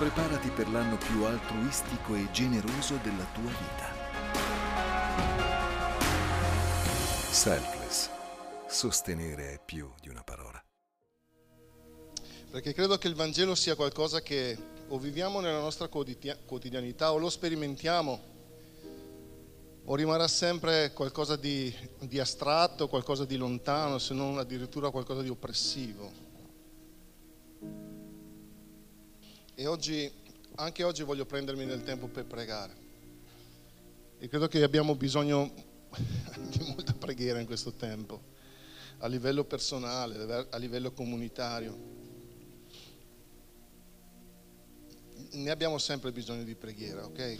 Preparati per l'anno più altruistico e generoso della tua vita. Selfless. Sostenere è più di una parola. Perché credo che il Vangelo sia qualcosa che o viviamo nella nostra quotidianità o lo sperimentiamo o rimarrà sempre qualcosa di, di astratto, qualcosa di lontano, se non addirittura qualcosa di oppressivo. E oggi, anche oggi voglio prendermi del tempo per pregare. E credo che abbiamo bisogno di molta preghiera in questo tempo, a livello personale, a livello comunitario. Ne abbiamo sempre bisogno di preghiera, ok? Eh,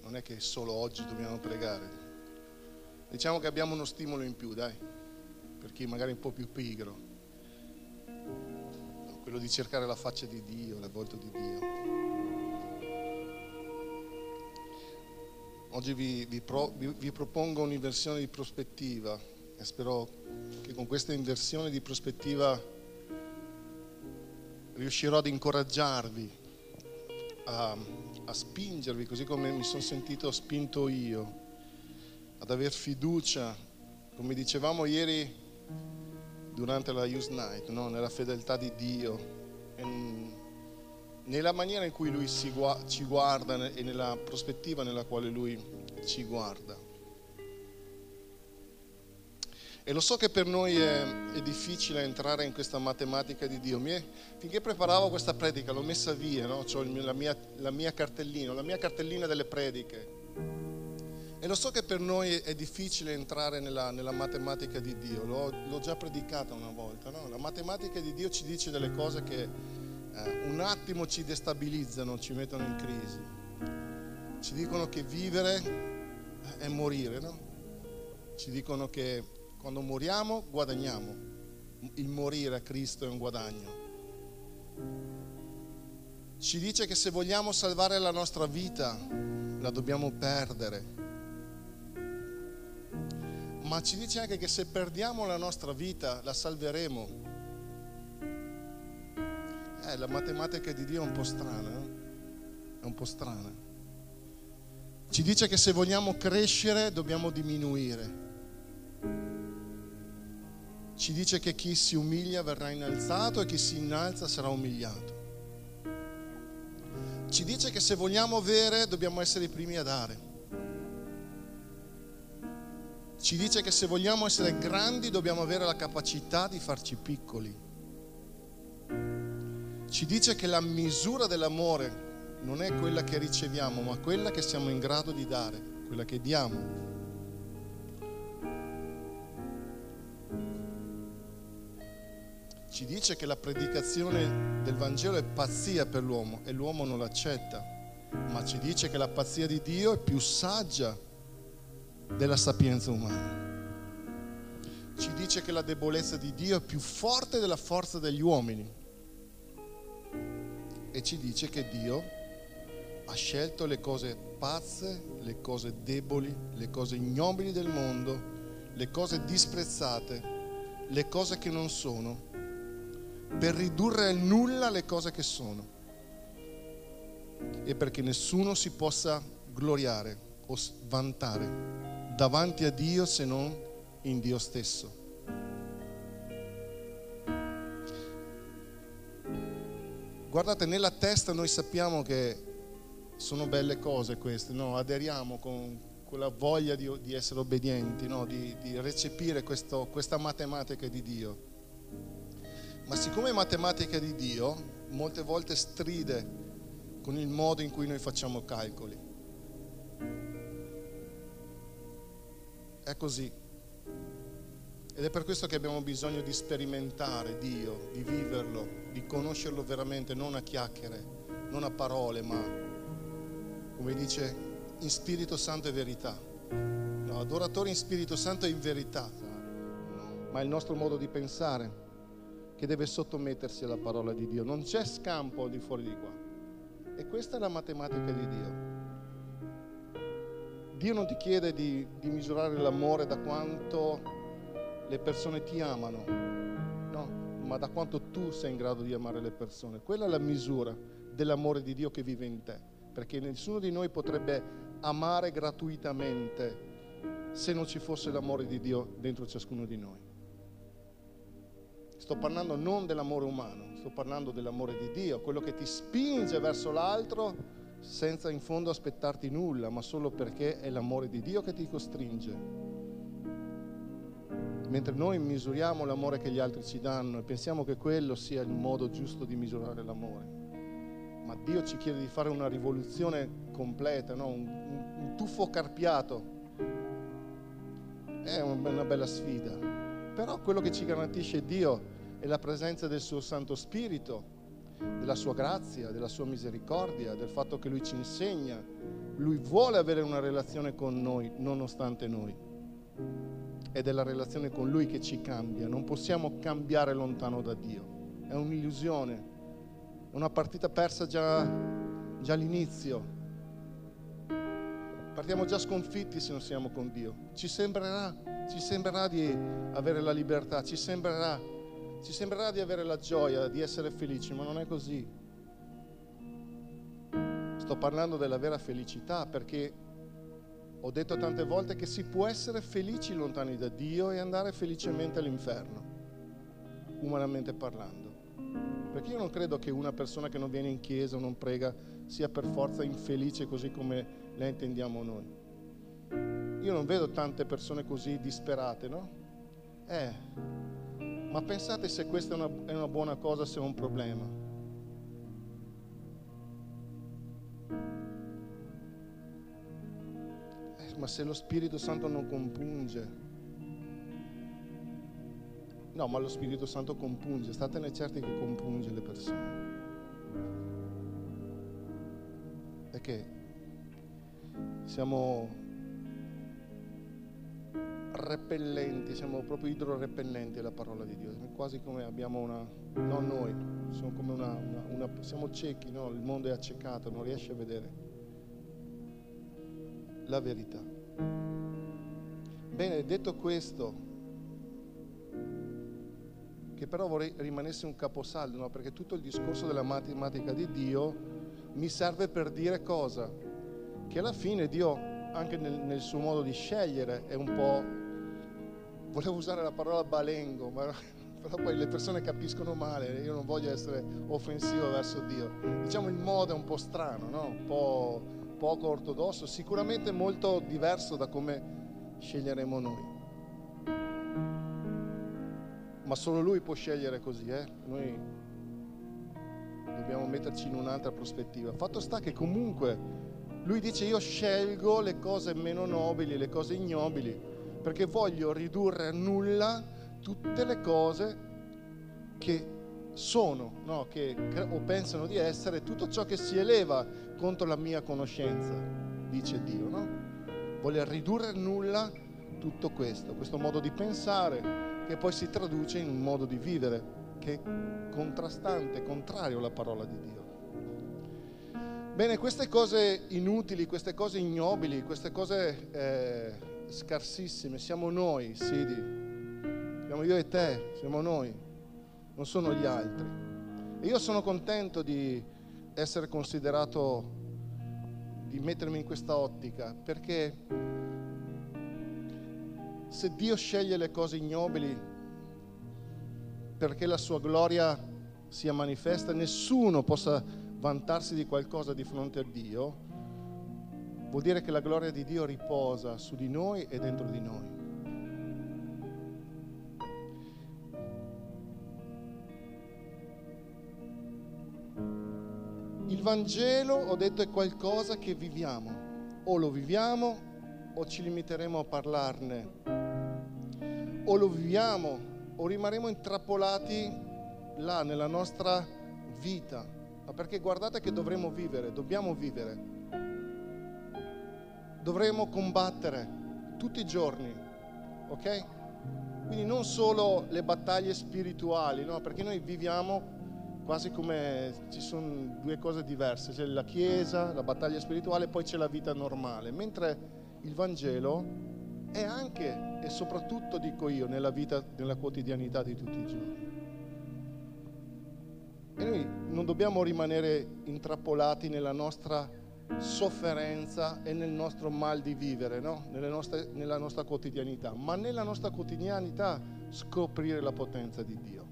non è che solo oggi dobbiamo pregare. Diciamo che abbiamo uno stimolo in più, dai, per chi magari è un po' più pigro. Quello di cercare la faccia di Dio, la volta di Dio. Oggi vi, vi, pro, vi, vi propongo un'inversione di prospettiva e spero che con questa inversione di prospettiva riuscirò ad incoraggiarvi, a, a spingervi così come mi sono sentito spinto io, ad aver fiducia, come dicevamo ieri durante la Youth Night, no? nella fedeltà di Dio, nella maniera in cui Lui ci guarda e nella prospettiva nella quale Lui ci guarda. E lo so che per noi è, è difficile entrare in questa matematica di Dio. È, finché preparavo questa predica l'ho messa via, no? ho la mia, la mia cartellina, la mia cartellina delle prediche. E lo so che per noi è difficile entrare nella, nella matematica di Dio, l'ho, l'ho, già predicata una volta. No? La matematica di Dio ci dice delle cose che eh, un attimo ci destabilizzano, ci mettono in crisi. Ci dicono che vivere è morire, no? Ci dicono che quando moriamo guadagniamo. Il morire a Cristo è un guadagno. Ci dice che se vogliamo salvare la nostra vita la dobbiamo perdere. Ma ci dice anche che se perdiamo la nostra vita la salveremo eh, la matematica di Dio è un po' strana, no? È un po' strana. Ci dice che se vogliamo crescere dobbiamo diminuire. Ci dice che chi si umilia verrà innalzato e chi si innalza sarà umiliato. Ci dice che se vogliamo avere dobbiamo essere i primi a dare. Ci dice che se vogliamo essere grandi dobbiamo avere la capacità di farci piccoli ci dice che la misura dell'amore non è quella che riceviamo, ma quella che siamo in grado di dare, quella che diamo. Ci dice che la predicazione del Vangelo è pazzia per l'uomo e l'uomo non l'accetta, ma ci dice che la pazzia di Dio è più saggia della sapienza umana. Ci dice che la debolezza di Dio è più forte della forza degli uomini e ci dice che Dio ha scelto le cose pazze, le cose deboli, le cose ignobili del mondo, le cose disprezzate, le cose che non sono, per ridurre a nulla le cose che sono e perché nessuno si possa gloriare o vantare davanti a Dio se non in Dio stesso. Guardate, nella testa noi sappiamo che sono belle cose queste, no? aderiamo con quella voglia di, di essere obbedienti, no? di, di, recepire questo, questa matematica di Dio. Ma siccome matematica di Dio, molte volte stride con il modo in cui noi facciamo calcoli. È così. Ed è per questo che abbiamo bisogno di sperimentare Dio, di viverlo, di conoscerlo veramente, non a chiacchiere, non a parole, ma come dice in Spirito Santo e verità. No, adoratore in Spirito Santo e in verità, ma è il nostro modo di pensare che deve sottomettersi alla parola di Dio. Non c'è scampo di fuori di qua. E questa è la matematica di Dio. Dio non ti chiede di, di misurare l'amore da quanto le persone ti amano, no, ma da quanto tu sei in grado di amare le persone. Quella è la misura dell'amore di Dio che vive in te, perché nessuno di noi potrebbe amare gratuitamente se non ci fosse l'amore di Dio dentro ciascuno di noi. Sto parlando non dell'amore umano, sto parlando dell'amore di Dio, quello che ti spinge verso l'altro senza in fondo aspettarti nulla, ma solo perché è l'amore di Dio che ti costringe. Mentre noi misuriamo l'amore che gli altri ci danno e pensiamo che quello sia il modo giusto di misurare l'amore. Ma Dio ci chiede di fare una rivoluzione completa, no? un, un, un tuffo carpiato. È una bella sfida. Però quello che ci garantisce Dio è la presenza del suo Santo Spirito della sua grazia, della sua misericordia, del fatto che Lui ci insegna. Lui vuole avere una relazione con noi nonostante noi. Ed è la relazione con Lui che ci cambia. Non possiamo cambiare lontano da Dio. È un'illusione. È una partita persa già, già all'inizio. Partiamo già sconfitti se non siamo con Dio. Ci sembrerà, ci sembrerà di avere la libertà, ci sembrerà ci sembrerà di avere la gioia, di essere felici, ma non è così. Sto parlando della vera felicità perché ho detto tante volte che si può essere felici lontani da Dio e andare felicemente all'inferno, umanamente parlando. Perché io non credo che una persona che non viene in chiesa o non prega sia per forza infelice così come la intendiamo noi. Io non vedo tante persone così disperate, no? Eh, ma pensate se questa è una, è una buona cosa, se è un problema. Eh, ma se lo Spirito Santo non compunge, No, ma lo Spirito Santo compunge, statene certi che compunge le persone. Perché siamo repellenti, siamo proprio idrorepellenti alla parola di Dio, quasi come abbiamo una, non noi, siamo come una, una, una siamo ciechi, no? il mondo è accecato, non riesce a vedere la verità. Bene, detto questo, che però vorrei rimanesse un caposaldo, no? perché tutto il discorso della matematica di Dio mi serve per dire cosa? Che alla fine Dio, anche nel, nel suo modo di scegliere, è un po' volevo usare la parola balengo, ma però poi le persone capiscono male, io non voglio essere offensivo verso Dio. Diciamo il modo è un po' strano, no? un po' poco ortodosso, sicuramente molto diverso da come sceglieremo noi. Ma solo lui può scegliere così, eh? noi dobbiamo metterci in un'altra prospettiva. Fatto sta che comunque lui dice io scelgo le cose meno nobili, le cose ignobili perché voglio ridurre a nulla tutte le cose che sono, no? che o pensano di essere, tutto ciò che si eleva contro la mia conoscenza, dice Dio. No? Voglio ridurre a nulla tutto questo, questo modo di pensare che poi si traduce in un modo di vivere che è contrastante, contrario alla parola di Dio. Bene, queste cose inutili, queste cose ignobili, queste cose eh, scarsissime, siamo noi, Sidi. Siamo io e te, siamo noi, non sono gli altri. E io sono contento di essere considerato, di mettermi in questa ottica, perché se Dio sceglie le cose ignobili perché la sua gloria sia manifesta, nessuno possa vantarsi di qualcosa di fronte a Dio, vuol dire che la gloria di Dio riposa su di noi e dentro di noi. Il Vangelo, ho detto, è qualcosa che viviamo. O lo viviamo o ci limiteremo a parlarne. O lo viviamo o rimarremo intrappolati là nella nostra vita. Ma perché guardate che dovremo vivere, dobbiamo vivere dovremo combattere tutti i giorni, ok? Quindi non solo le battaglie spirituali, no? Perché noi viviamo quasi come ci sono due cose diverse, c'è la Chiesa, la battaglia spirituale, poi c'è la vita normale, mentre il Vangelo è anche e soprattutto, dico io, nella vita, nella quotidianità di tutti i giorni. E noi non dobbiamo rimanere intrappolati nella nostra sofferenza e nel nostro mal di vivere, no? nostre, nella nostra quotidianità, ma nella nostra quotidianità scoprire la potenza di Dio.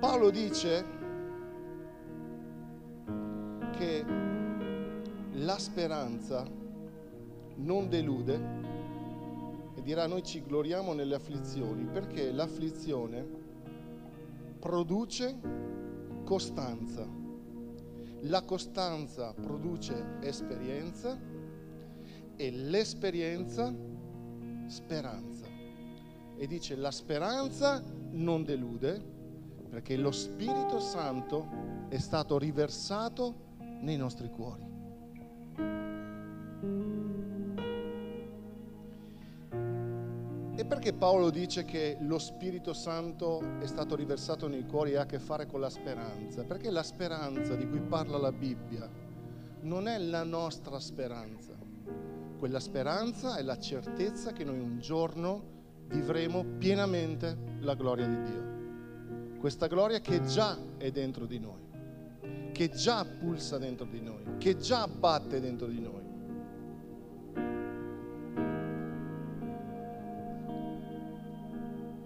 Paolo dice che la speranza non delude e dirà noi ci gloriamo nelle afflizioni perché l'afflizione produce costanza. La costanza produce esperienza e l'esperienza speranza. E dice la speranza non delude perché lo Spirito Santo è stato riversato nei nostri cuori. E perché Paolo dice che lo Spirito Santo è stato riversato nei cuori e ha a che fare con la speranza? Perché la speranza di cui parla la Bibbia non è la nostra speranza. Quella speranza è la certezza che noi un giorno vivremo pienamente la gloria di Dio questa gloria che già è dentro di noi, che già pulsa dentro di noi, che già batte dentro di noi.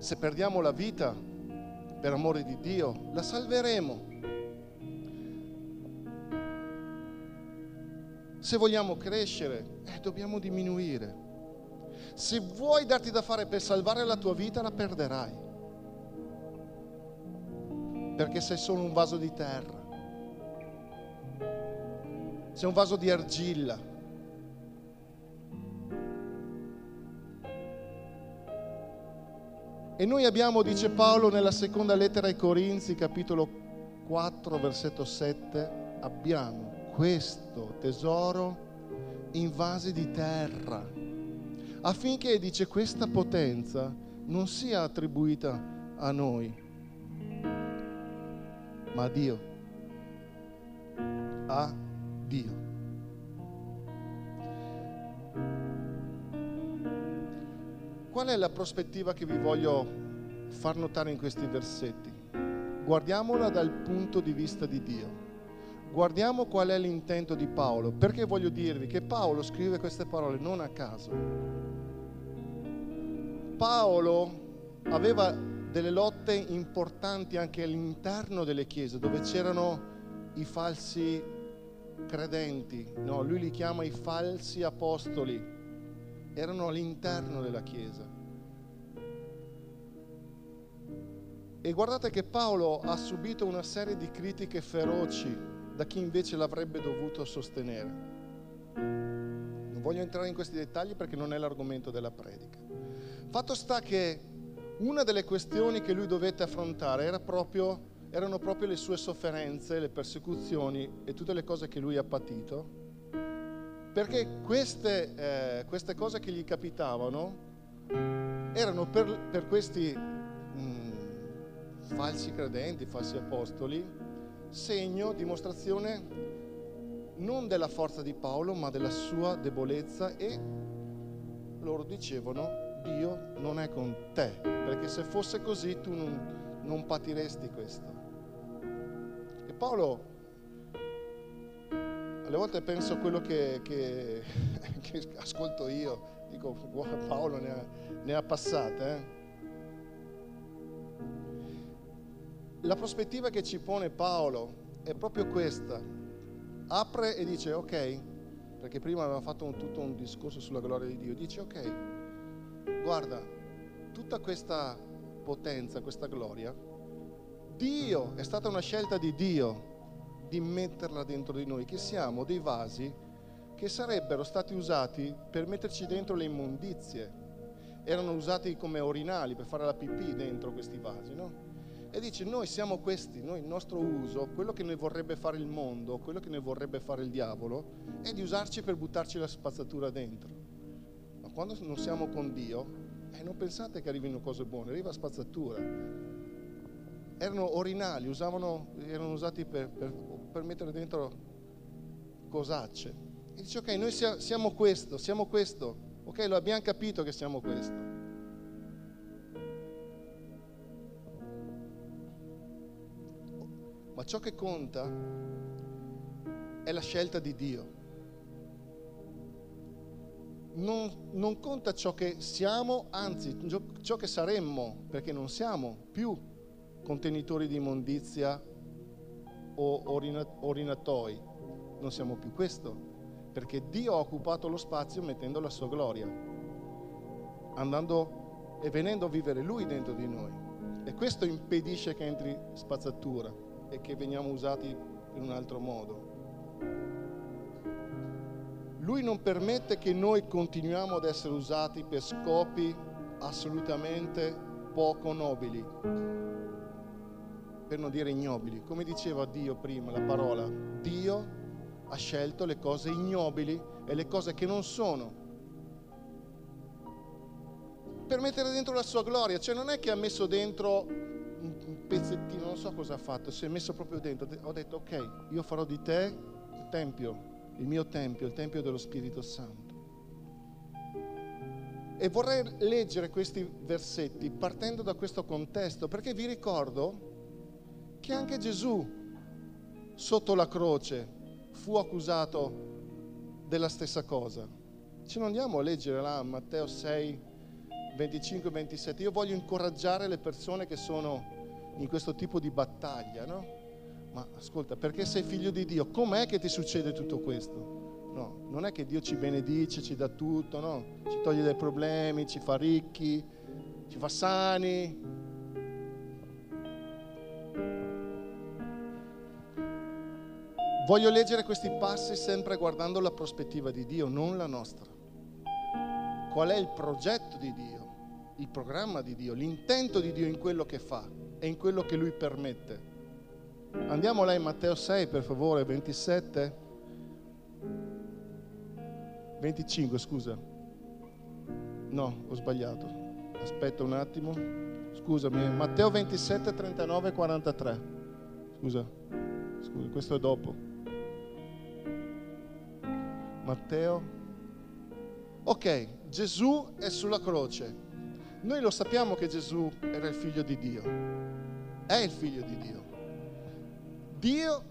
Se perdiamo la vita per amore di Dio, la salveremo. Se vogliamo crescere, eh, dobbiamo diminuire. Se vuoi darti da fare per salvare la tua vita, la perderai perché sei solo un vaso di terra, sei un vaso di argilla. E noi abbiamo, dice Paolo nella seconda lettera ai Corinzi, capitolo 4, versetto 7, abbiamo questo tesoro in vasi di terra, affinché, dice, questa potenza non sia attribuita a noi, ma a Dio. A Dio. Qual è la prospettiva che vi voglio far notare in questi versetti? Guardiamola dal punto di vista di Dio. Guardiamo qual è l'intento di Paolo. Perché voglio dirvi che Paolo scrive queste parole non a caso. Paolo aveva delle lotte importanti anche all'interno delle chiese, dove c'erano i falsi credenti, no, lui li chiama i falsi apostoli, erano all'interno della chiesa. E guardate che Paolo ha subito una serie di critiche feroci da chi invece l'avrebbe dovuto sostenere. Non voglio entrare in questi dettagli perché non è l'argomento della predica. Fatto sta che una delle questioni che lui dovette affrontare era proprio, erano proprio le sue sofferenze, le persecuzioni e tutte le cose che lui ha patito, perché queste, eh, queste cose che gli capitavano erano per, per questi mh, mm, falsi credenti, falsi apostoli, segno, dimostrazione non della forza di Paolo, ma della sua debolezza e loro dicevano Dio non è con te, perché se fosse così tu non, non patiresti questo. E Paolo, alle volte penso a quello che, che, che ascolto io, dico, Paolo ne ha, ne ha passate. Eh? La prospettiva che ci pone Paolo è proprio questa. Apre e dice ok, perché prima aveva fatto un, tutto un discorso sulla gloria di Dio, dice ok, guarda, tutta questa potenza, questa gloria, Dio, è stata una scelta di Dio di metterla dentro di noi, che siamo dei vasi che sarebbero stati usati per metterci dentro le immondizie. Erano usati come orinali per fare la pipì dentro questi vasi, no? E dice, noi siamo questi, noi il nostro uso, quello che ne vorrebbe fare il mondo, quello che ne vorrebbe fare il diavolo, è di usarci per buttarci la spazzatura dentro quando non siamo con Dio, eh, non pensate che arrivino cose buone, arriva spazzatura. Erano orinali, usavano, erano usati per, per, per mettere dentro cosacce. E dice, ok, noi siamo questo, siamo questo, ok, lo abbiamo capito che siamo questo. Ma ciò che conta è la scelta di Dio. Non, non, conta ciò che siamo, anzi ciò che saremmo, perché non siamo più contenitori di immondizia o orinatoi, non siamo più questo, perché Dio ha occupato lo spazio mettendo la sua gloria, andando e venendo a vivere Lui dentro di noi. E questo impedisce che entri spazzatura e che veniamo usati in un altro modo. Lui non permette che noi continuiamo ad essere usati per scopi assolutamente poco nobili, per non dire ignobili. Come diceva Dio prima, la parola, Dio ha scelto le cose ignobili e le cose che non sono per mettere dentro la sua gloria. Cioè non è che ha messo dentro un pezzettino, non so cosa ha fatto, si è messo proprio dentro. Ho detto ok, io farò di te il tempio, il mio tempio, il tempio dello Spirito Santo. E vorrei leggere questi versetti partendo da questo contesto, perché vi ricordo che anche Gesù sotto la croce fu accusato della stessa cosa. Ce ne andiamo a leggere là Matteo 6, 25 27. Io voglio incoraggiare le persone che sono in questo tipo di battaglia, no? Ma ascolta, perché sei figlio di Dio, com'è che ti succede tutto questo? No, non è che Dio ci benedice, ci dà tutto, no? Ci toglie dai problemi, ci fa ricchi, ci fa sani, Voglio leggere questi passi sempre guardando la prospettiva di Dio, non la nostra. Qual è il progetto di Dio, il programma di Dio, l'intento di Dio in quello che fa e in quello che Lui permette. Andiamo là in Matteo 6, per favore, 27. 25, scusa. No, ho sbagliato. Aspetta un attimo. Scusami, Matteo 27, 39, 43. Scusa, scusa, questo è dopo. Matteo. Ok, Gesù è sulla croce. Noi lo sappiamo che Gesù era il figlio di Dio. È il figlio di Dio. Dio,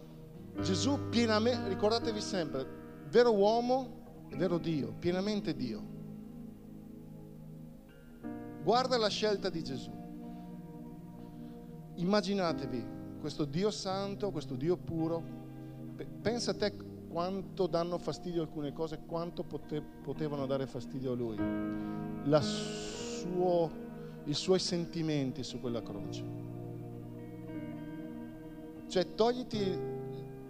Gesù pienamente, ricordatevi sempre, vero uomo, vero Dio, pienamente Dio. Guarda la scelta di Gesù. Immaginatevi questo Dio santo, questo Dio puro. Pensa a te quanto danno fastidio alcune cose, quanto pote, potevano dare fastidio a lui. Suo, I suoi sentimenti su quella croce. Cioè, togliti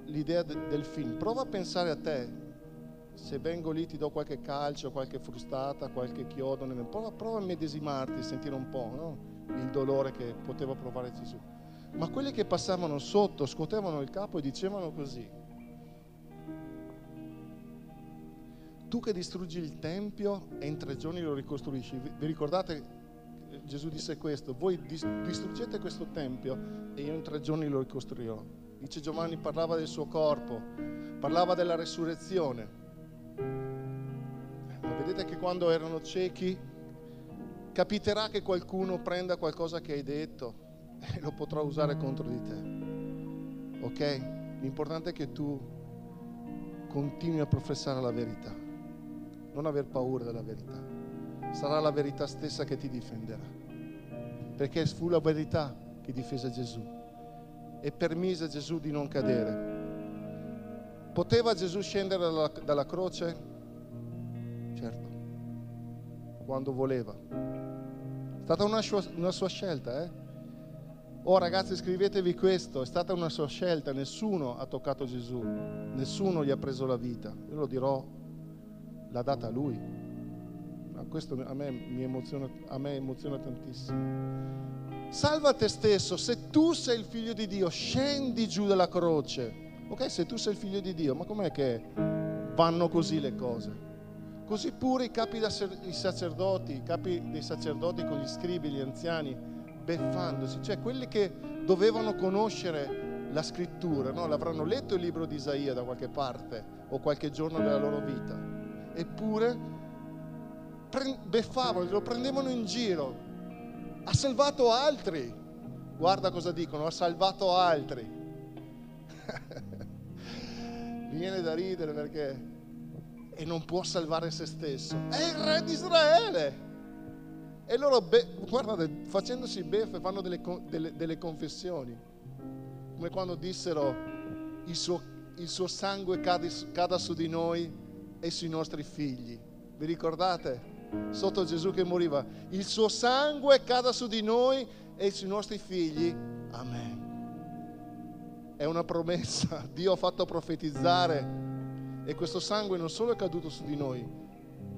l'idea de, del film, prova a pensare a te. Se vengo lì ti do qualche calcio, qualche frustata, qualche chiodo, prova, prova a medesimarti, sentire un po' no? il dolore che poteva provare Gesù. Ma quelli che passavano sotto scuotevano il capo e dicevano così, tu che distruggi il Tempio e in tre giorni lo ricostruisci. Vi ricordate Gesù disse questo, voi distruggete questo Tempio e io in tre giorni lo ricostruirò. Dice Giovanni parlava del suo corpo, parlava della resurrezione. Ma vedete che quando erano ciechi capiterà che qualcuno prenda qualcosa che hai detto e lo potrà usare contro di te. Ok? L'importante è che tu continui a professare la verità non aver paura della verità. Sarà la verità stessa che ti difenderà. Perché fu la verità che difese Gesù e permise a Gesù di non cadere. Poteva Gesù scendere dalla, dalla croce? Certo, quando voleva. È stata una sua, una sua scelta, eh? Oh ragazzi, scrivetevi questo, è stata una sua scelta, nessuno ha toccato Gesù, nessuno gli ha preso la vita. Io lo dirò l'ha data lui. Ma questo a me, mi emoziona, a me emoziona tantissimo. Salva te stesso, se tu sei il figlio di Dio, scendi giù dalla croce. Ok, se tu sei il figlio di Dio, ma com'è che vanno così le cose? Così pure i capi dei sacerdoti, i capi dei sacerdoti con gli scribi, gli anziani, beffandosi, cioè quelli che dovevano conoscere la scrittura, no? l'avranno letto il libro di Isaia da qualche parte o qualche giorno della loro vita eppure beffavano, lo prendevano in giro. Ha salvato altri. Guarda cosa dicono, ha salvato altri. Mi viene da ridere perché e non può salvare se stesso. È il re di Israele. E loro, be- guardate, facendosi beffe fanno delle, delle, delle, confessioni, come quando dissero il suo, il suo sangue cade, cada su di noi e sui nostri figli. Vi ricordate? Sotto Gesù che moriva, il suo sangue cada su di noi e sui nostri figli. Amen. È una promessa. Dio ha fatto profetizzare e questo sangue non solo è caduto su di noi,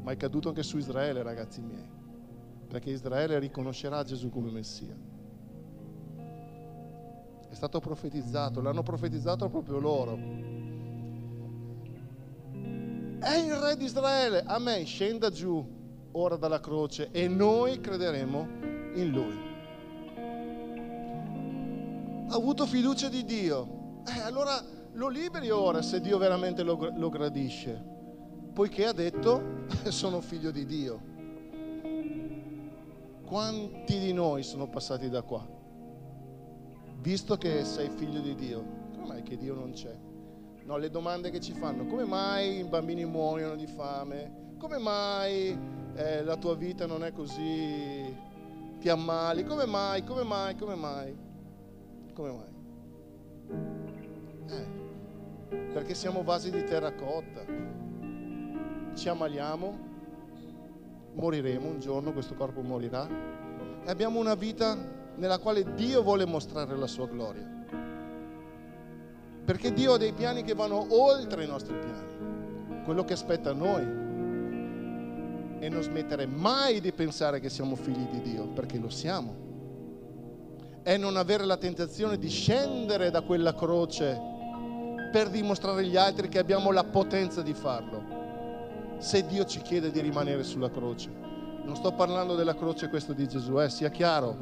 ma è caduto anche su Israele, ragazzi miei, perché Israele riconoscerà Gesù come Messia. È stato profetizzato, l'hanno profetizzato proprio loro. È il re di Israele, amen, scenda giù ora dalla croce e noi crederemo in lui. Ha avuto fiducia di Dio. Eh, allora lo liberi ora se Dio veramente lo, lo gradisce, poiché ha detto sono figlio di Dio. Quanti di noi sono passati da qua? Visto che sei figlio di Dio, mai che Dio non c'è? No, le domande che ci fanno, come mai i bambini muoiono di fame? Come mai eh, la tua vita non è così, ti ammali? Come mai, come mai, come mai? Come mai? Eh perché siamo vasi di terracotta. Ci ammaliamo, moriremo un giorno, questo corpo morirà e abbiamo una vita nella quale Dio vuole mostrare la sua gloria. Perché Dio ha dei piani che vanno oltre i nostri piani, quello che aspetta a noi. E non smettere mai di pensare che siamo figli di Dio, perché lo siamo. E non avere la tentazione di scendere da quella croce per dimostrare agli altri che abbiamo la potenza di farlo. Se Dio ci chiede di rimanere sulla croce. Non sto parlando della croce questa di Gesù, eh, sia chiaro.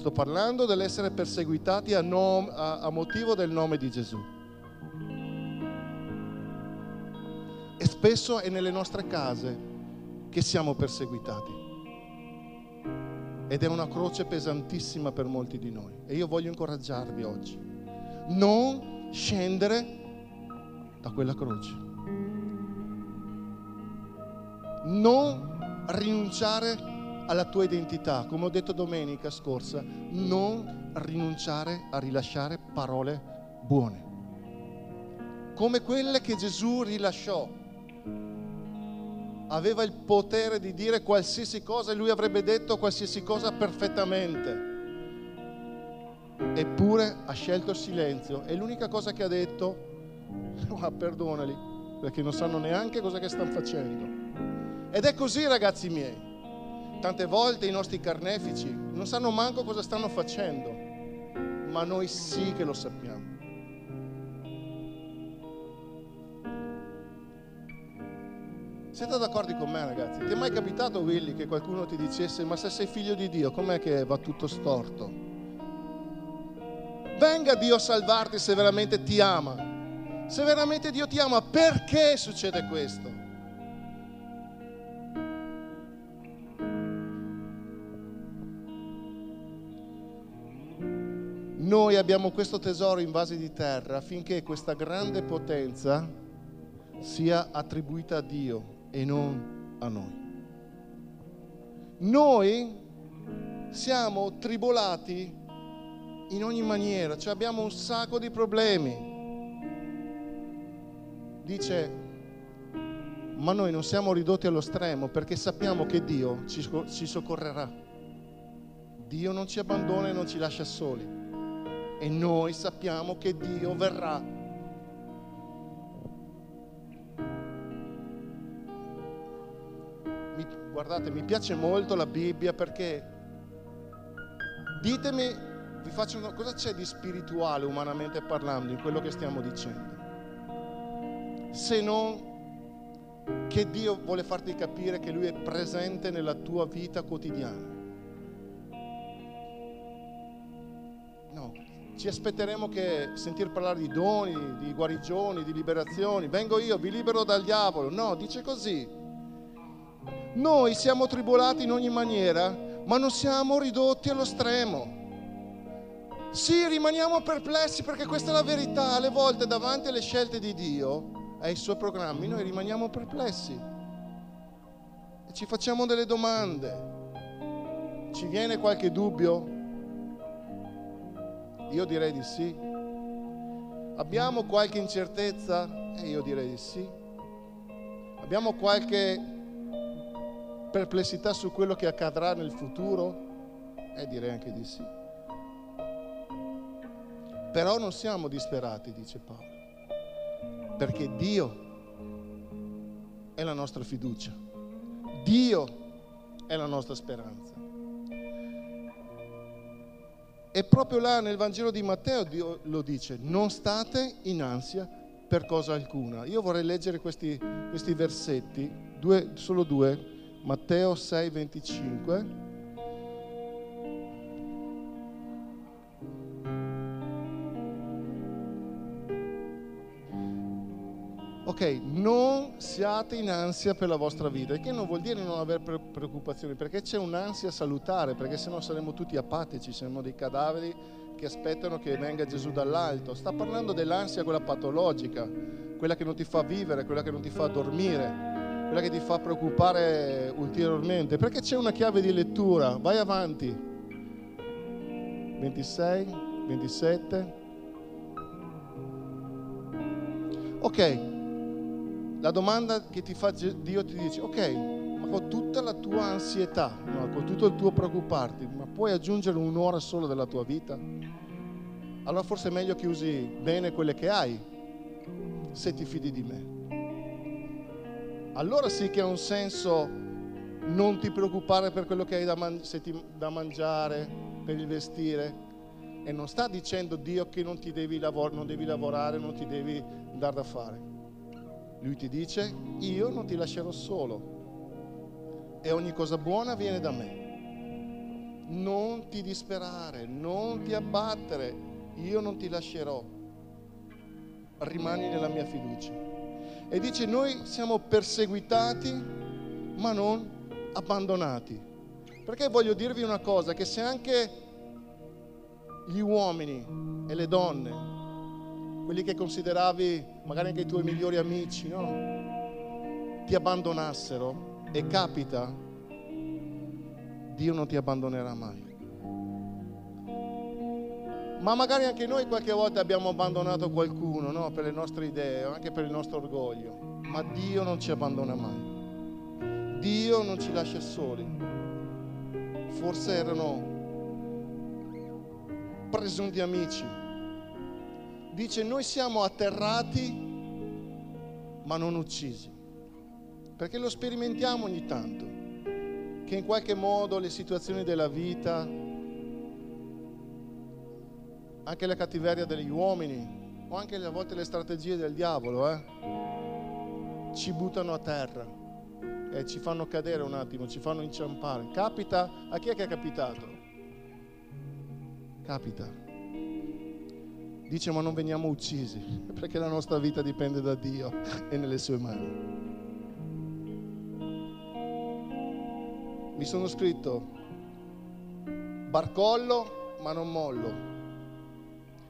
Sto parlando dell'essere perseguitati a, nom- a, a motivo del nome di Gesù. E spesso è nelle nostre case che siamo perseguitati ed è una croce pesantissima per molti di noi. E io voglio incoraggiarvi oggi. Non scendere da quella croce. Non rinunciare alla tua identità. Come ho detto domenica scorsa, non rinunciare a rilasciare parole buone. Come quelle che Gesù rilasciò aveva il potere di dire qualsiasi cosa e lui avrebbe detto qualsiasi cosa perfettamente. Eppure ha scelto il silenzio e l'unica cosa che ha detto, oh, perdonali, perché non sanno neanche cosa che stanno facendo. Ed è così ragazzi miei. Tante volte i nostri carnefici non sanno manco cosa stanno facendo, ma noi sì che lo sappiamo. Siete d'accordo con me ragazzi? Ti è mai capitato Willy che qualcuno ti dicesse ma se sei figlio di Dio com'è che va tutto storto? Venga Dio a salvarti se veramente ti ama. Se veramente Dio ti ama, perché succede questo? Noi abbiamo questo tesoro in vasi di terra affinché questa grande potenza sia attribuita a Dio e non a noi. Noi siamo tribolati in ogni maniera, cioè abbiamo un sacco di problemi. Dice, ma noi non siamo ridotti allo stremo perché sappiamo che Dio ci, ci soccorrerà. Dio non ci abbandona e non ci lascia soli. E noi sappiamo che Dio verrà guardate, mi piace molto la Bibbia perché ditemi, vi faccio una, cosa c'è di spirituale umanamente parlando in quello che stiamo dicendo? Se non che Dio vuole farti capire che Lui è presente nella tua vita quotidiana. Ci aspetteremo che sentir parlare di doni, di guarigioni, di liberazioni. Vengo io, vi libero dal diavolo. No, dice così. Noi siamo tribolati in ogni maniera, ma non siamo ridotti allo stremo. Sì, rimaniamo perplessi perché questa è la verità. Alle volte davanti alle scelte di Dio, ai suoi programmi, noi rimaniamo perplessi. E ci facciamo delle domande. Ci viene qualche dubbio? Io direi di sì. Abbiamo qualche incertezza? E io direi di sì. Abbiamo qualche perplessità su quello che accadrà nel futuro? E direi anche di sì. Però non siamo disperati, dice Paolo, perché Dio è la nostra fiducia, Dio è la nostra speranza. E proprio là nel Vangelo di Matteo Dio lo dice, non state in ansia per cosa alcuna. Io vorrei leggere questi, questi versetti, due, solo due, Matteo 6, 25. Ok, non siate in ansia per la vostra vita, il che non vuol dire non avere preoccupazioni, perché c'è un'ansia salutare, perché sennò saremo tutti apatici, saremo dei cadaveri che aspettano che venga Gesù dall'alto. Sta parlando dell'ansia quella patologica, quella che non ti fa vivere, quella che non ti fa dormire, quella che ti fa preoccupare ulteriormente, perché c'è una chiave di lettura, vai avanti. 26, 27. Ok, la domanda che ti fa Dio ti dice, ok, ma con tutta la tua ansietà, no, con tutto il tuo preoccuparti, ma puoi aggiungere un'ora solo della tua vita? Allora forse è meglio che usi bene quelle che hai, se ti fidi di me. Allora sì che ha un senso non ti preoccupare per quello che hai da, man- ti- da mangiare, per il vestire. E non sta dicendo Dio che non, ti devi, lavor- non devi lavorare, non ti devi dar da fare lui ti dice, io non ti lascerò solo e ogni cosa buona viene da me. Non ti disperare, non ti abbattere, io non ti lascerò. Rimani nella mia fiducia. E dice, noi siamo perseguitati, ma non abbandonati. Perché voglio dirvi una cosa, che se anche gli uomini e le donne quelli che consideravi magari anche i tuoi migliori amici, no? ti abbandonassero e capita, Dio non ti abbandonerà mai. Ma magari anche noi qualche volta abbiamo abbandonato qualcuno no? per le nostre idee anche per il nostro orgoglio, ma Dio non ci abbandona mai. Dio non ci lascia soli. Forse erano presunti amici, dice noi siamo atterrati ma non uccisi. Perché lo sperimentiamo ogni tanto, che in qualche modo le situazioni della vita, anche la cattiveria degli uomini, o anche a volte le strategie del diavolo, eh, ci buttano a terra e ci fanno cadere un attimo, ci fanno inciampare. Capita, a chi è che è capitato? Capita dice ma non veniamo uccisi, perché la nostra vita dipende da Dio e nelle sue mani. Mi sono scritto barcollo ma non mollo.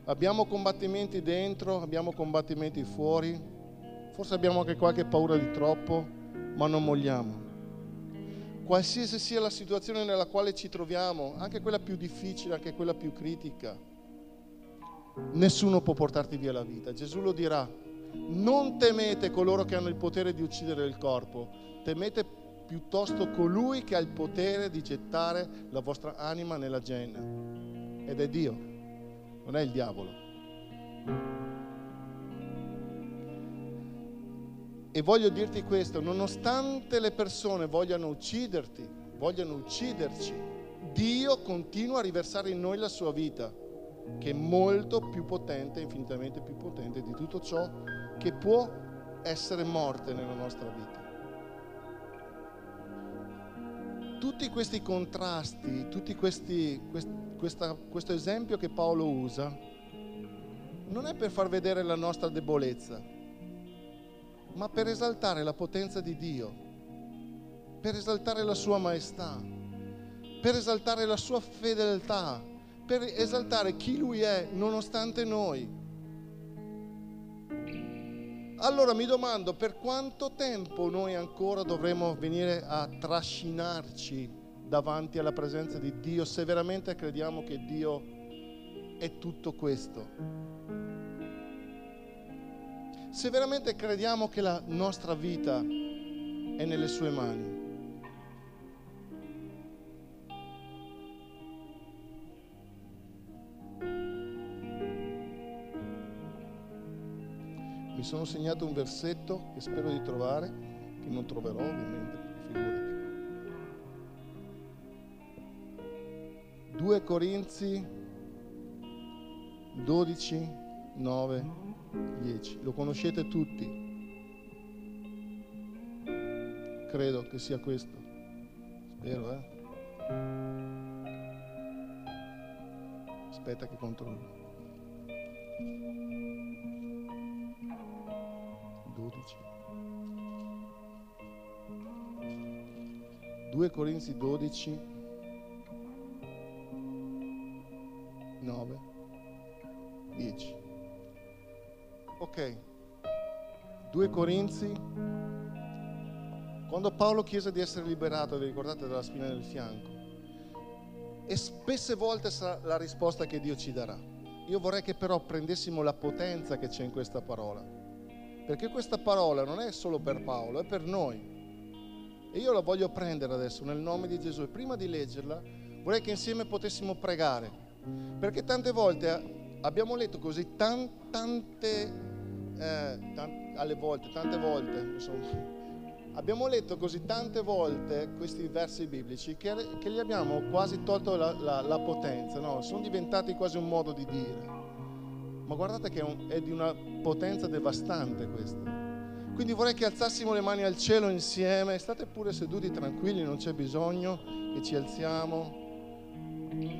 Abbiamo combattimenti dentro, abbiamo combattimenti fuori, forse abbiamo anche qualche paura di troppo, ma non molliamo. Qualsiasi sia la situazione nella quale ci troviamo, anche quella più difficile, anche quella più critica, nessuno può portarti via la vita. Gesù lo dirà, non temete coloro che hanno il potere di uccidere il corpo, temete piuttosto colui che ha il potere di gettare la vostra anima nella genna. Ed è Dio, non è il diavolo. E voglio dirti questo, nonostante le persone vogliano ucciderti, vogliano ucciderci, Dio continua a riversare in noi la sua vita che è molto più potente, infinitamente più potente di tutto ciò che può essere morte nella nostra vita. Tutti questi contrasti, tutti questi, quest, questa, questo esempio che Paolo usa, non è per far vedere la nostra debolezza, ma per esaltare la potenza di Dio, per esaltare la sua maestà, per esaltare la sua fedeltà, per esaltare chi Lui è nonostante noi. Allora mi domando per quanto tempo noi ancora dovremo venire a trascinarci davanti alla presenza di Dio se veramente crediamo che Dio è tutto questo. Se veramente crediamo che la nostra vita è nelle sue mani. Mi sono segnato un versetto che spero di trovare, che non troverò ovviamente, figurati. 2 Corinzi 12, 9, 10. Lo conoscete tutti. Credo che sia questo. Spero, eh. Aspetta che controllo. 12. 2 Corinzi 12, 9, 10. Ok, 2 Corinzi, quando Paolo chiese di essere liberato, vi ricordate della spina del fianco, e spesse volte sarà la risposta che Dio ci darà. Io vorrei che però prendessimo la potenza che c'è in questa parola perché questa parola non è solo per Paolo, è per noi. E io la voglio prendere adesso nel nome di Gesù. E prima di leggerla vorrei che insieme potessimo pregare. Perché tante volte abbiamo letto così tan, tante, eh, tan, alle volte, tante volte, insomma, abbiamo letto così tante volte questi versi biblici che, che gli abbiamo quasi tolto la, la, la potenza, no? sono diventati quasi un modo di dire. Ma guardate che è, un, è di una potenza devastante questa. Quindi vorrei che alzassimo le mani al cielo insieme, state pure seduti tranquilli, non c'è bisogno che ci alziamo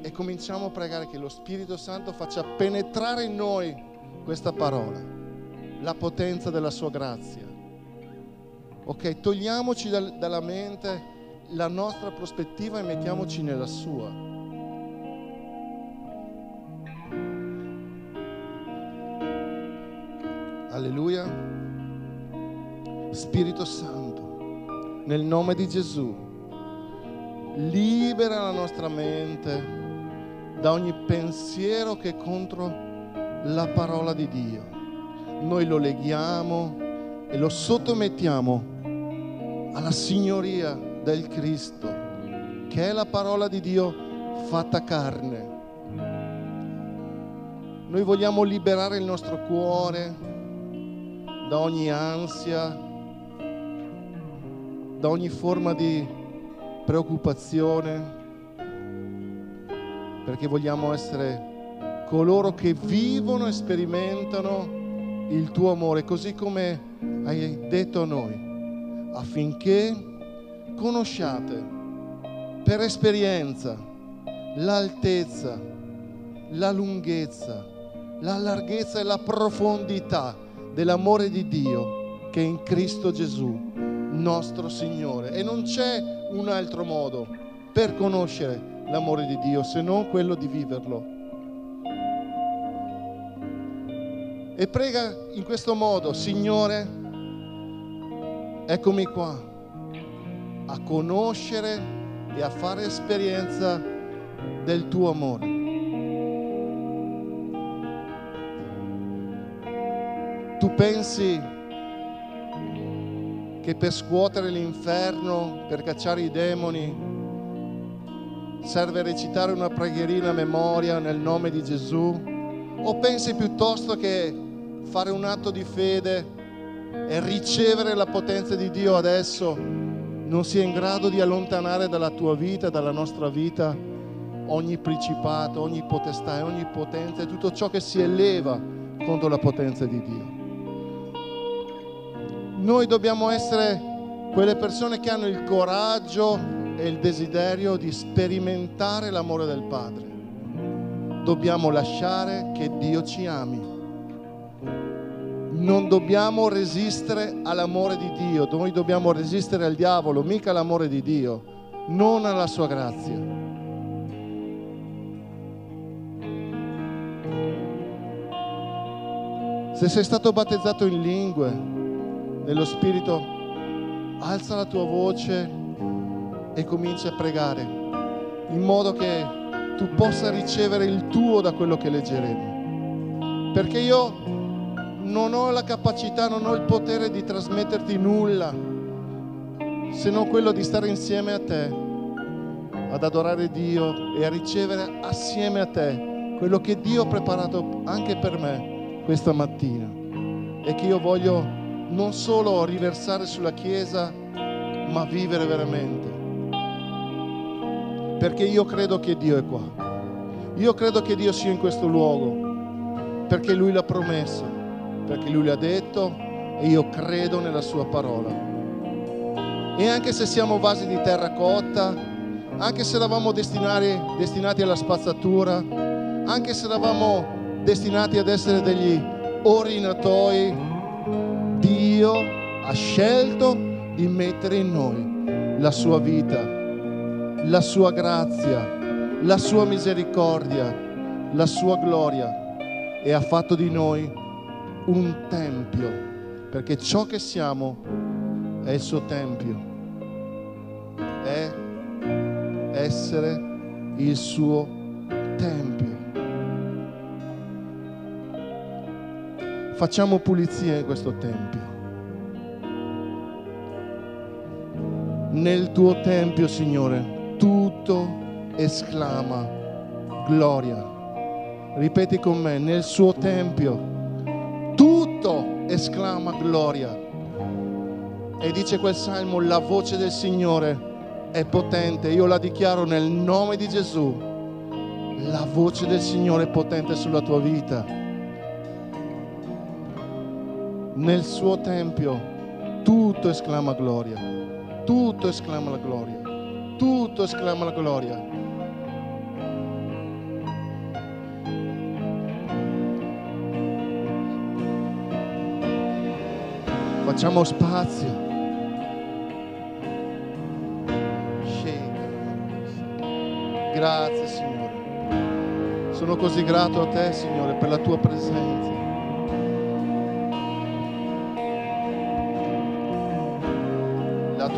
e cominciamo a pregare che lo Spirito Santo faccia penetrare in noi questa parola, la potenza della sua grazia. Ok, togliamoci dal, dalla mente la nostra prospettiva e mettiamoci nella sua. Alleluia. Spirito Santo, nel nome di Gesù, libera la nostra mente da ogni pensiero che è contro la parola di Dio. Noi lo leghiamo e lo sottomettiamo alla signoria del Cristo, che è la parola di Dio fatta carne. Noi vogliamo liberare il nostro cuore da ogni ansia, da ogni forma di preoccupazione, perché vogliamo essere coloro che vivono e sperimentano il tuo amore, così come hai detto a noi, affinché conosciate per esperienza l'altezza, la lunghezza, la larghezza e la profondità dell'amore di Dio che è in Cristo Gesù, nostro Signore. E non c'è un altro modo per conoscere l'amore di Dio se non quello di viverlo. E prega in questo modo, Signore, eccomi qua a conoscere e a fare esperienza del tuo amore. Tu pensi che per scuotere l'inferno, per cacciare i demoni, serve recitare una preghierina a memoria nel nome di Gesù? O pensi piuttosto che fare un atto di fede e ricevere la potenza di Dio adesso non sia in grado di allontanare dalla tua vita, dalla nostra vita, ogni principato, ogni potestà e ogni potenza e tutto ciò che si eleva contro la potenza di Dio? Noi dobbiamo essere quelle persone che hanno il coraggio e il desiderio di sperimentare l'amore del Padre. Dobbiamo lasciare che Dio ci ami. Non dobbiamo resistere all'amore di Dio, noi dobbiamo resistere al diavolo, mica all'amore di Dio, non alla sua grazia. se sei stato battezzato in lingue, nello Spirito, alza la tua voce e comincia a pregare, in modo che tu possa ricevere il tuo da quello che leggeremo. Perché io non ho la capacità, non ho il potere di trasmetterti nulla, se non quello di stare insieme a te, ad adorare Dio e a ricevere assieme a te quello che Dio ha preparato anche per me questa mattina e che io voglio non solo riversare sulla Chiesa, ma vivere veramente. Perché io credo che Dio è qua. Io credo che Dio sia in questo luogo, perché Lui l'ha promesso, perché Lui l'ha detto e io credo nella Sua parola. E anche se siamo vasi di terracotta, anche se eravamo destinati, destinati alla spazzatura, anche se eravamo destinati ad essere degli orinatoi, Dio ha scelto di mettere in noi la sua vita, la sua grazia, la sua misericordia, la sua gloria e ha fatto di noi un tempio, perché ciò che siamo è il suo tempio è essere il suo tempio. Facciamo pulizia in questo tempio. Nel tuo tempio, Signore, tutto esclama gloria. Ripeti con me, nel suo tempio, tutto esclama gloria. E dice quel salmo, la voce del Signore è potente, io la dichiaro nel nome di Gesù. La voce del Signore è potente sulla tua vita. Nel suo tempio tutto esclama gloria, tutto esclama la gloria, tutto esclama la gloria. Facciamo spazio. Grazie Signore. Sono così grato a te Signore per la tua presenza.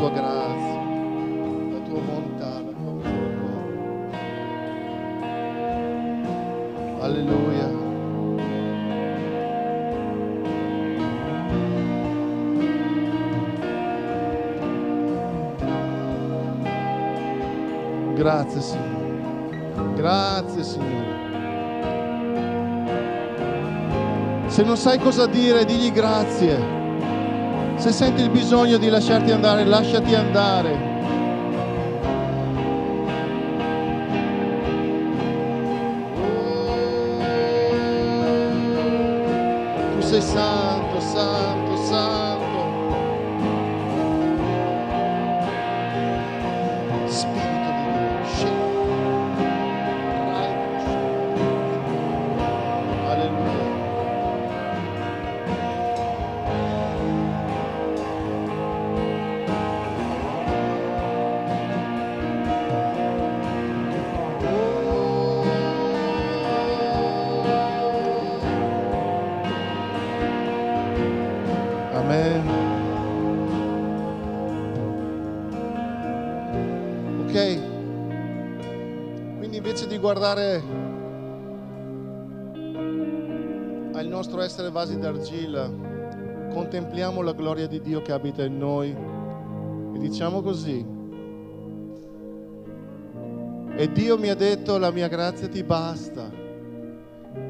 Tua grazia, la tua bontà, la tua misericordia. Alleluia. Grazie Signore. Grazie Signore. Se non sai cosa dire, digli grazie. Se senti il bisogno di lasciarti andare, lasciati andare. Tu sei santo, guardare al nostro essere vasi d'argilla, contempliamo la gloria di Dio che abita in noi e diciamo così. E Dio mi ha detto la mia grazia ti basta.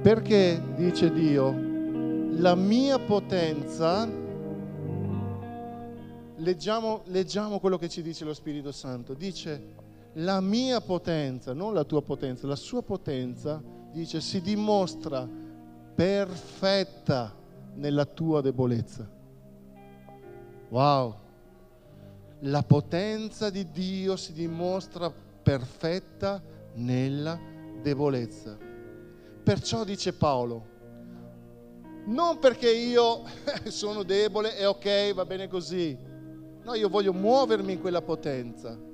Perché, dice Dio, la mia potenza, leggiamo, leggiamo quello che ci dice lo Spirito Santo, dice la mia potenza, non la tua potenza, la sua potenza, dice, si dimostra perfetta nella tua debolezza. Wow! La potenza di Dio si dimostra perfetta nella debolezza. Perciò dice Paolo, non perché io sono debole e ok, va bene così. No, io voglio muovermi in quella potenza.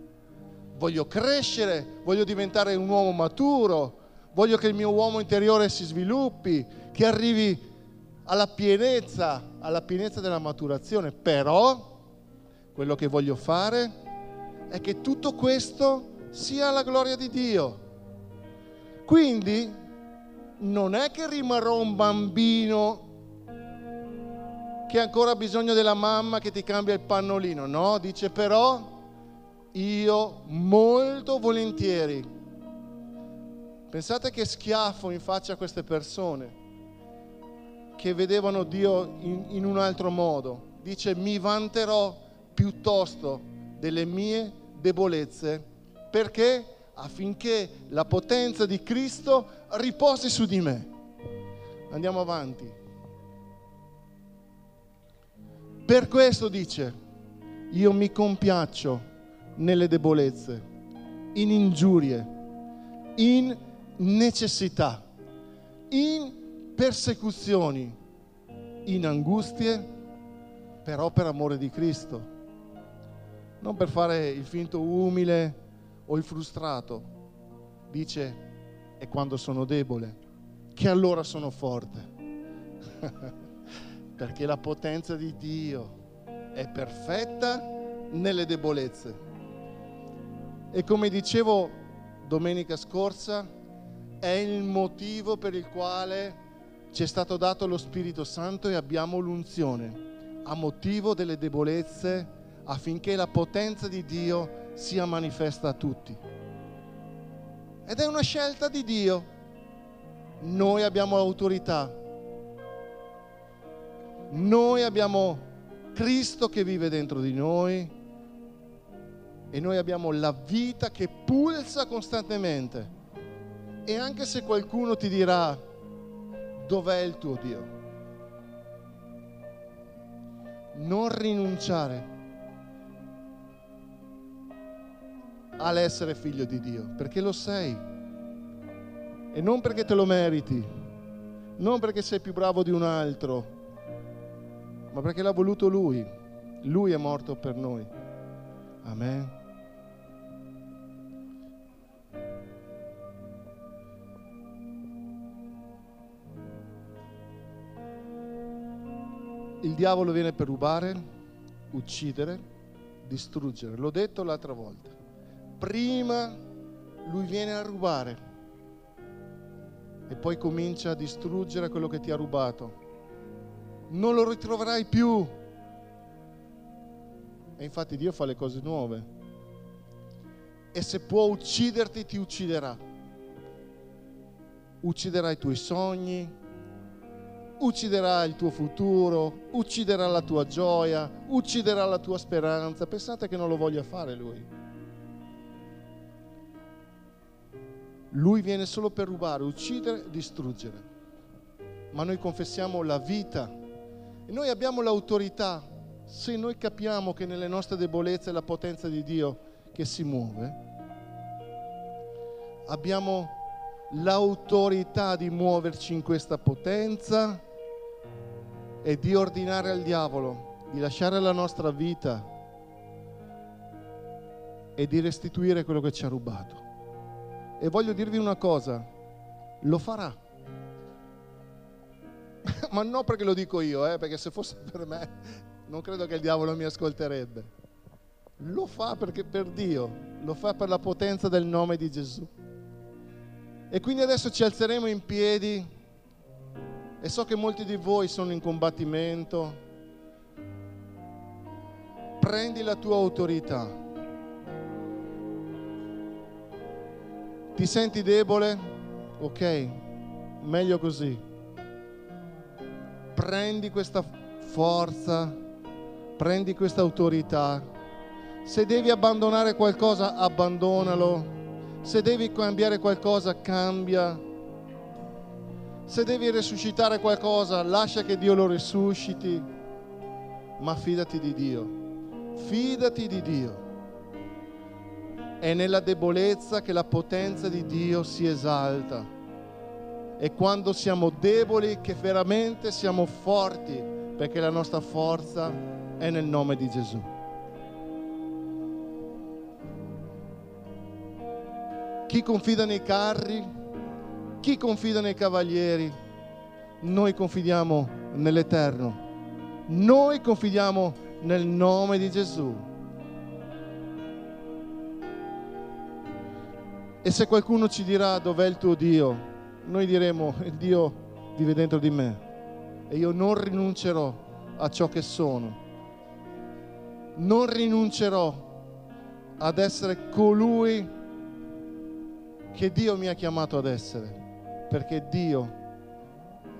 Voglio crescere, voglio diventare un uomo maturo, voglio che il mio uomo interiore si sviluppi, che arrivi alla pienezza, alla pienezza della maturazione. Però quello che voglio fare è che tutto questo sia la gloria di Dio. Quindi non è che rimarrò un bambino che ha ancora bisogno della mamma che ti cambia il pannolino, no, dice però io molto volentieri. Pensate che schiaffo in faccia a queste persone che vedevano Dio in, in un altro modo. Dice mi vanterò piuttosto delle mie debolezze perché affinché la potenza di Cristo riposi su di me. Andiamo avanti. Per questo dice, io mi compiaccio nelle debolezze, in ingiurie, in necessità, in persecuzioni, in angustie, però per amore di Cristo. Non per fare il finto umile o il frustrato. Dice, è quando sono debole, che allora sono forte. Perché la potenza di Dio è perfetta nelle debolezze. E come dicevo domenica scorsa, è il motivo per il quale ci è stato dato lo Spirito Santo e abbiamo l'unzione a motivo delle debolezze affinché la potenza di Dio sia manifesta a tutti. Ed è una scelta di Dio. Noi abbiamo l'autorità. Noi abbiamo Cristo che vive dentro di noi e noi abbiamo la vita che pulsa costantemente. E anche se qualcuno ti dirà dov'è il tuo Dio. Non rinunciare all'essere figlio di Dio, perché lo sei. E non perché te lo meriti, non perché sei più bravo di un altro, ma perché l'ha voluto Lui. Lui è morto per noi. Amen. Il diavolo viene per rubare, uccidere, distruggere. L'ho detto l'altra volta. Prima lui viene a rubare e poi comincia a distruggere quello che ti ha rubato. Non lo ritroverai più. E infatti Dio fa le cose nuove. E se può ucciderti, ti ucciderà. Ucciderà i tuoi sogni, ucciderà il tuo futuro, ucciderà la tua gioia, ucciderà la tua speranza. Pensate che non lo voglia fare lui. Lui viene solo per rubare, uccidere, distruggere. Ma noi confessiamo la vita e noi abbiamo l'autorità. Se noi capiamo che nelle nostre debolezze è la potenza di Dio che si muove, abbiamo l'autorità di muoverci in questa potenza e di ordinare al diavolo di lasciare la nostra vita e di restituire quello che ci ha rubato. E voglio dirvi una cosa, lo farà. Ma non perché lo dico io, eh, perché se fosse per me non credo che il diavolo mi ascolterebbe. Lo fa perché per Dio, lo fa per la potenza del nome di Gesù. E quindi adesso ci alzeremo in piedi e so che molti di voi sono in combattimento. Prendi la tua autorità. Ti senti debole? Ok, meglio così. Prendi questa forza, prendi questa autorità. Se devi abbandonare qualcosa, abbandonalo. Se devi cambiare qualcosa, cambia se devi risuscitare qualcosa, lascia che Dio lo risusciti, ma fidati di Dio. Fidati di Dio. È nella debolezza che la potenza di Dio si esalta. È quando siamo deboli che veramente siamo forti, perché la nostra forza è nel nome di Gesù. Chi confida nei carri chi confida nei cavalieri? Noi confidiamo nell'Eterno. Noi confidiamo nel nome di Gesù. E se qualcuno ci dirà dov'è il tuo Dio, noi diremo il Dio vive dentro di me e io non rinuncerò a ciò che sono. Non rinuncerò ad essere colui che Dio mi ha chiamato ad essere, perché Dio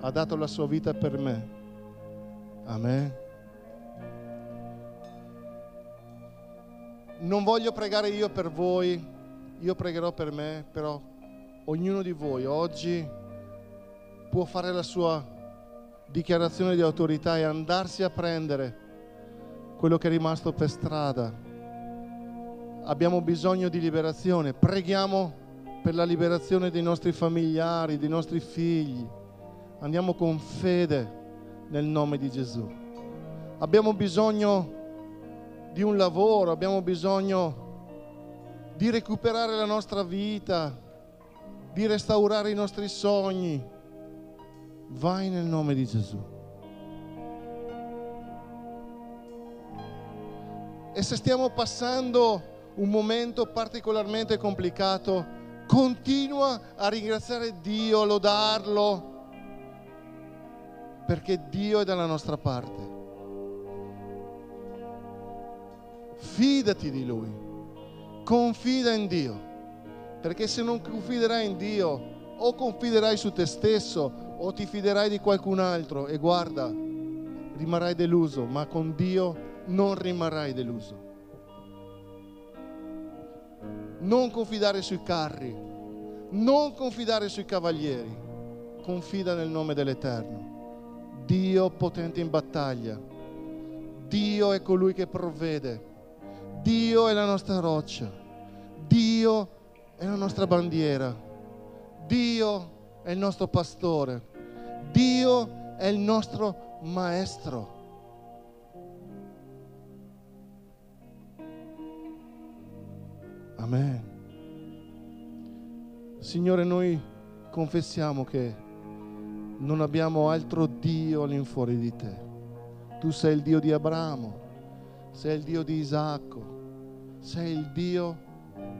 ha dato la sua vita per me. Amen. Non voglio pregare io per voi, io pregherò per me, però ognuno di voi oggi può fare la sua dichiarazione di autorità e andarsi a prendere quello che è rimasto per strada. Abbiamo bisogno di liberazione, preghiamo per la liberazione dei nostri familiari, dei nostri figli. Andiamo con fede nel nome di Gesù. Abbiamo bisogno di un lavoro, abbiamo bisogno di recuperare la nostra vita, di restaurare i nostri sogni. Vai nel nome di Gesù. E se stiamo passando un momento particolarmente complicato, continua a ringraziare Dio, a lodarlo, perché Dio è dalla nostra parte. Fidati di Lui, confida in Dio, perché se non confiderai in Dio o confiderai su te stesso o ti fiderai di qualcun altro e guarda, rimarrai deluso, ma con Dio non rimarrai deluso. Non confidare sui carri, non confidare sui cavalieri, confida nel nome dell'Eterno. Dio potente in battaglia. Dio è colui che provvede. Dio è la nostra roccia. Dio è la nostra bandiera. Dio è il nostro pastore. Dio è il nostro maestro. Amen. Signore, noi confessiamo che non abbiamo altro Dio all'infuori di te. Tu sei il Dio di Abramo, sei il Dio di Isacco, sei il Dio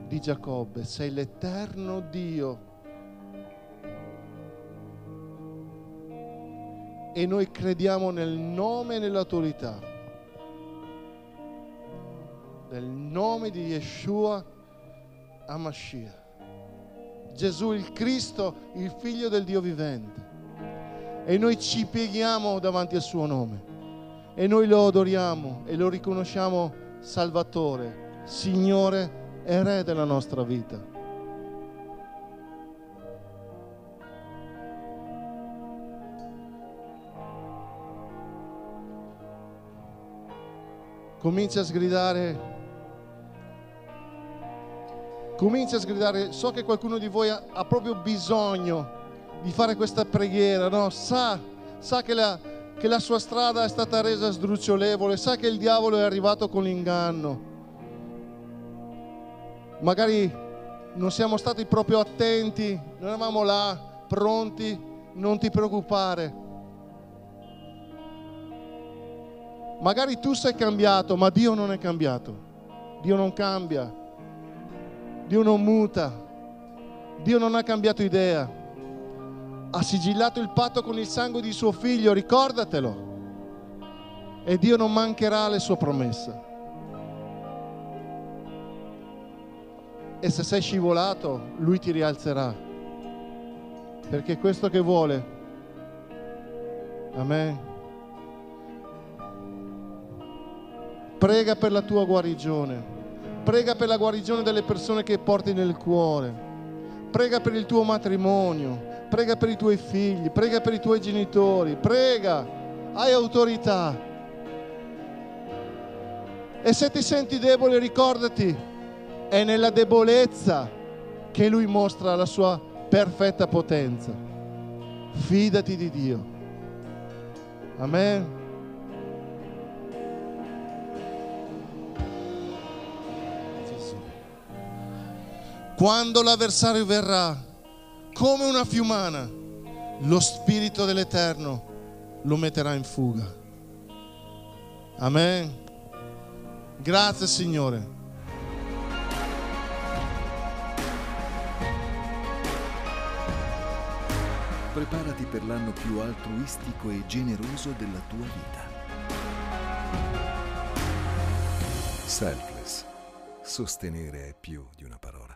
di Giacobbe, sei l'eterno Dio. E noi crediamo nel nome e nell'autorità, nel nome di Yeshua Amashiach. Gesù il Cristo, il figlio del Dio vivente e noi ci pieghiamo davanti al suo nome e noi lo adoriamo e lo riconosciamo Salvatore, Signore e Re della nostra vita. Comincia a sgridare, comincia a sgridare, so che qualcuno di voi ha, ha proprio bisogno di fare questa preghiera, no? sa, sa che, la, che la sua strada è stata resa sdrucciolevole, sa che il diavolo è arrivato con l'inganno. Magari non siamo stati proprio attenti, non eravamo là, pronti, non ti preoccupare. Magari tu sei cambiato, ma Dio non è cambiato. Dio non cambia. Dio non muta. Dio non ha cambiato idea ha sigillato il patto con il sangue di suo figlio, ricordatelo. E Dio non mancherà le sue promesse. E se sei scivolato, Lui ti rialzerà. Perché è questo che vuole. Amen. Prega per la tua guarigione. Prega per la guarigione delle persone che porti nel cuore. Prega per il tuo matrimonio prega per i tuoi figli, prega per i tuoi genitori, prega, hai autorità. E se ti senti debole, ricordati, è nella debolezza che Lui mostra la sua perfetta potenza. Fidati di Dio. Amen. Quando l'avversario verrà, come una fiumana, lo Spirito dell'Eterno lo metterà in fuga. Amen. Grazie Signore. Preparati per l'anno più altruistico e generoso della tua vita. Selfless. Sostenere è più di una parola.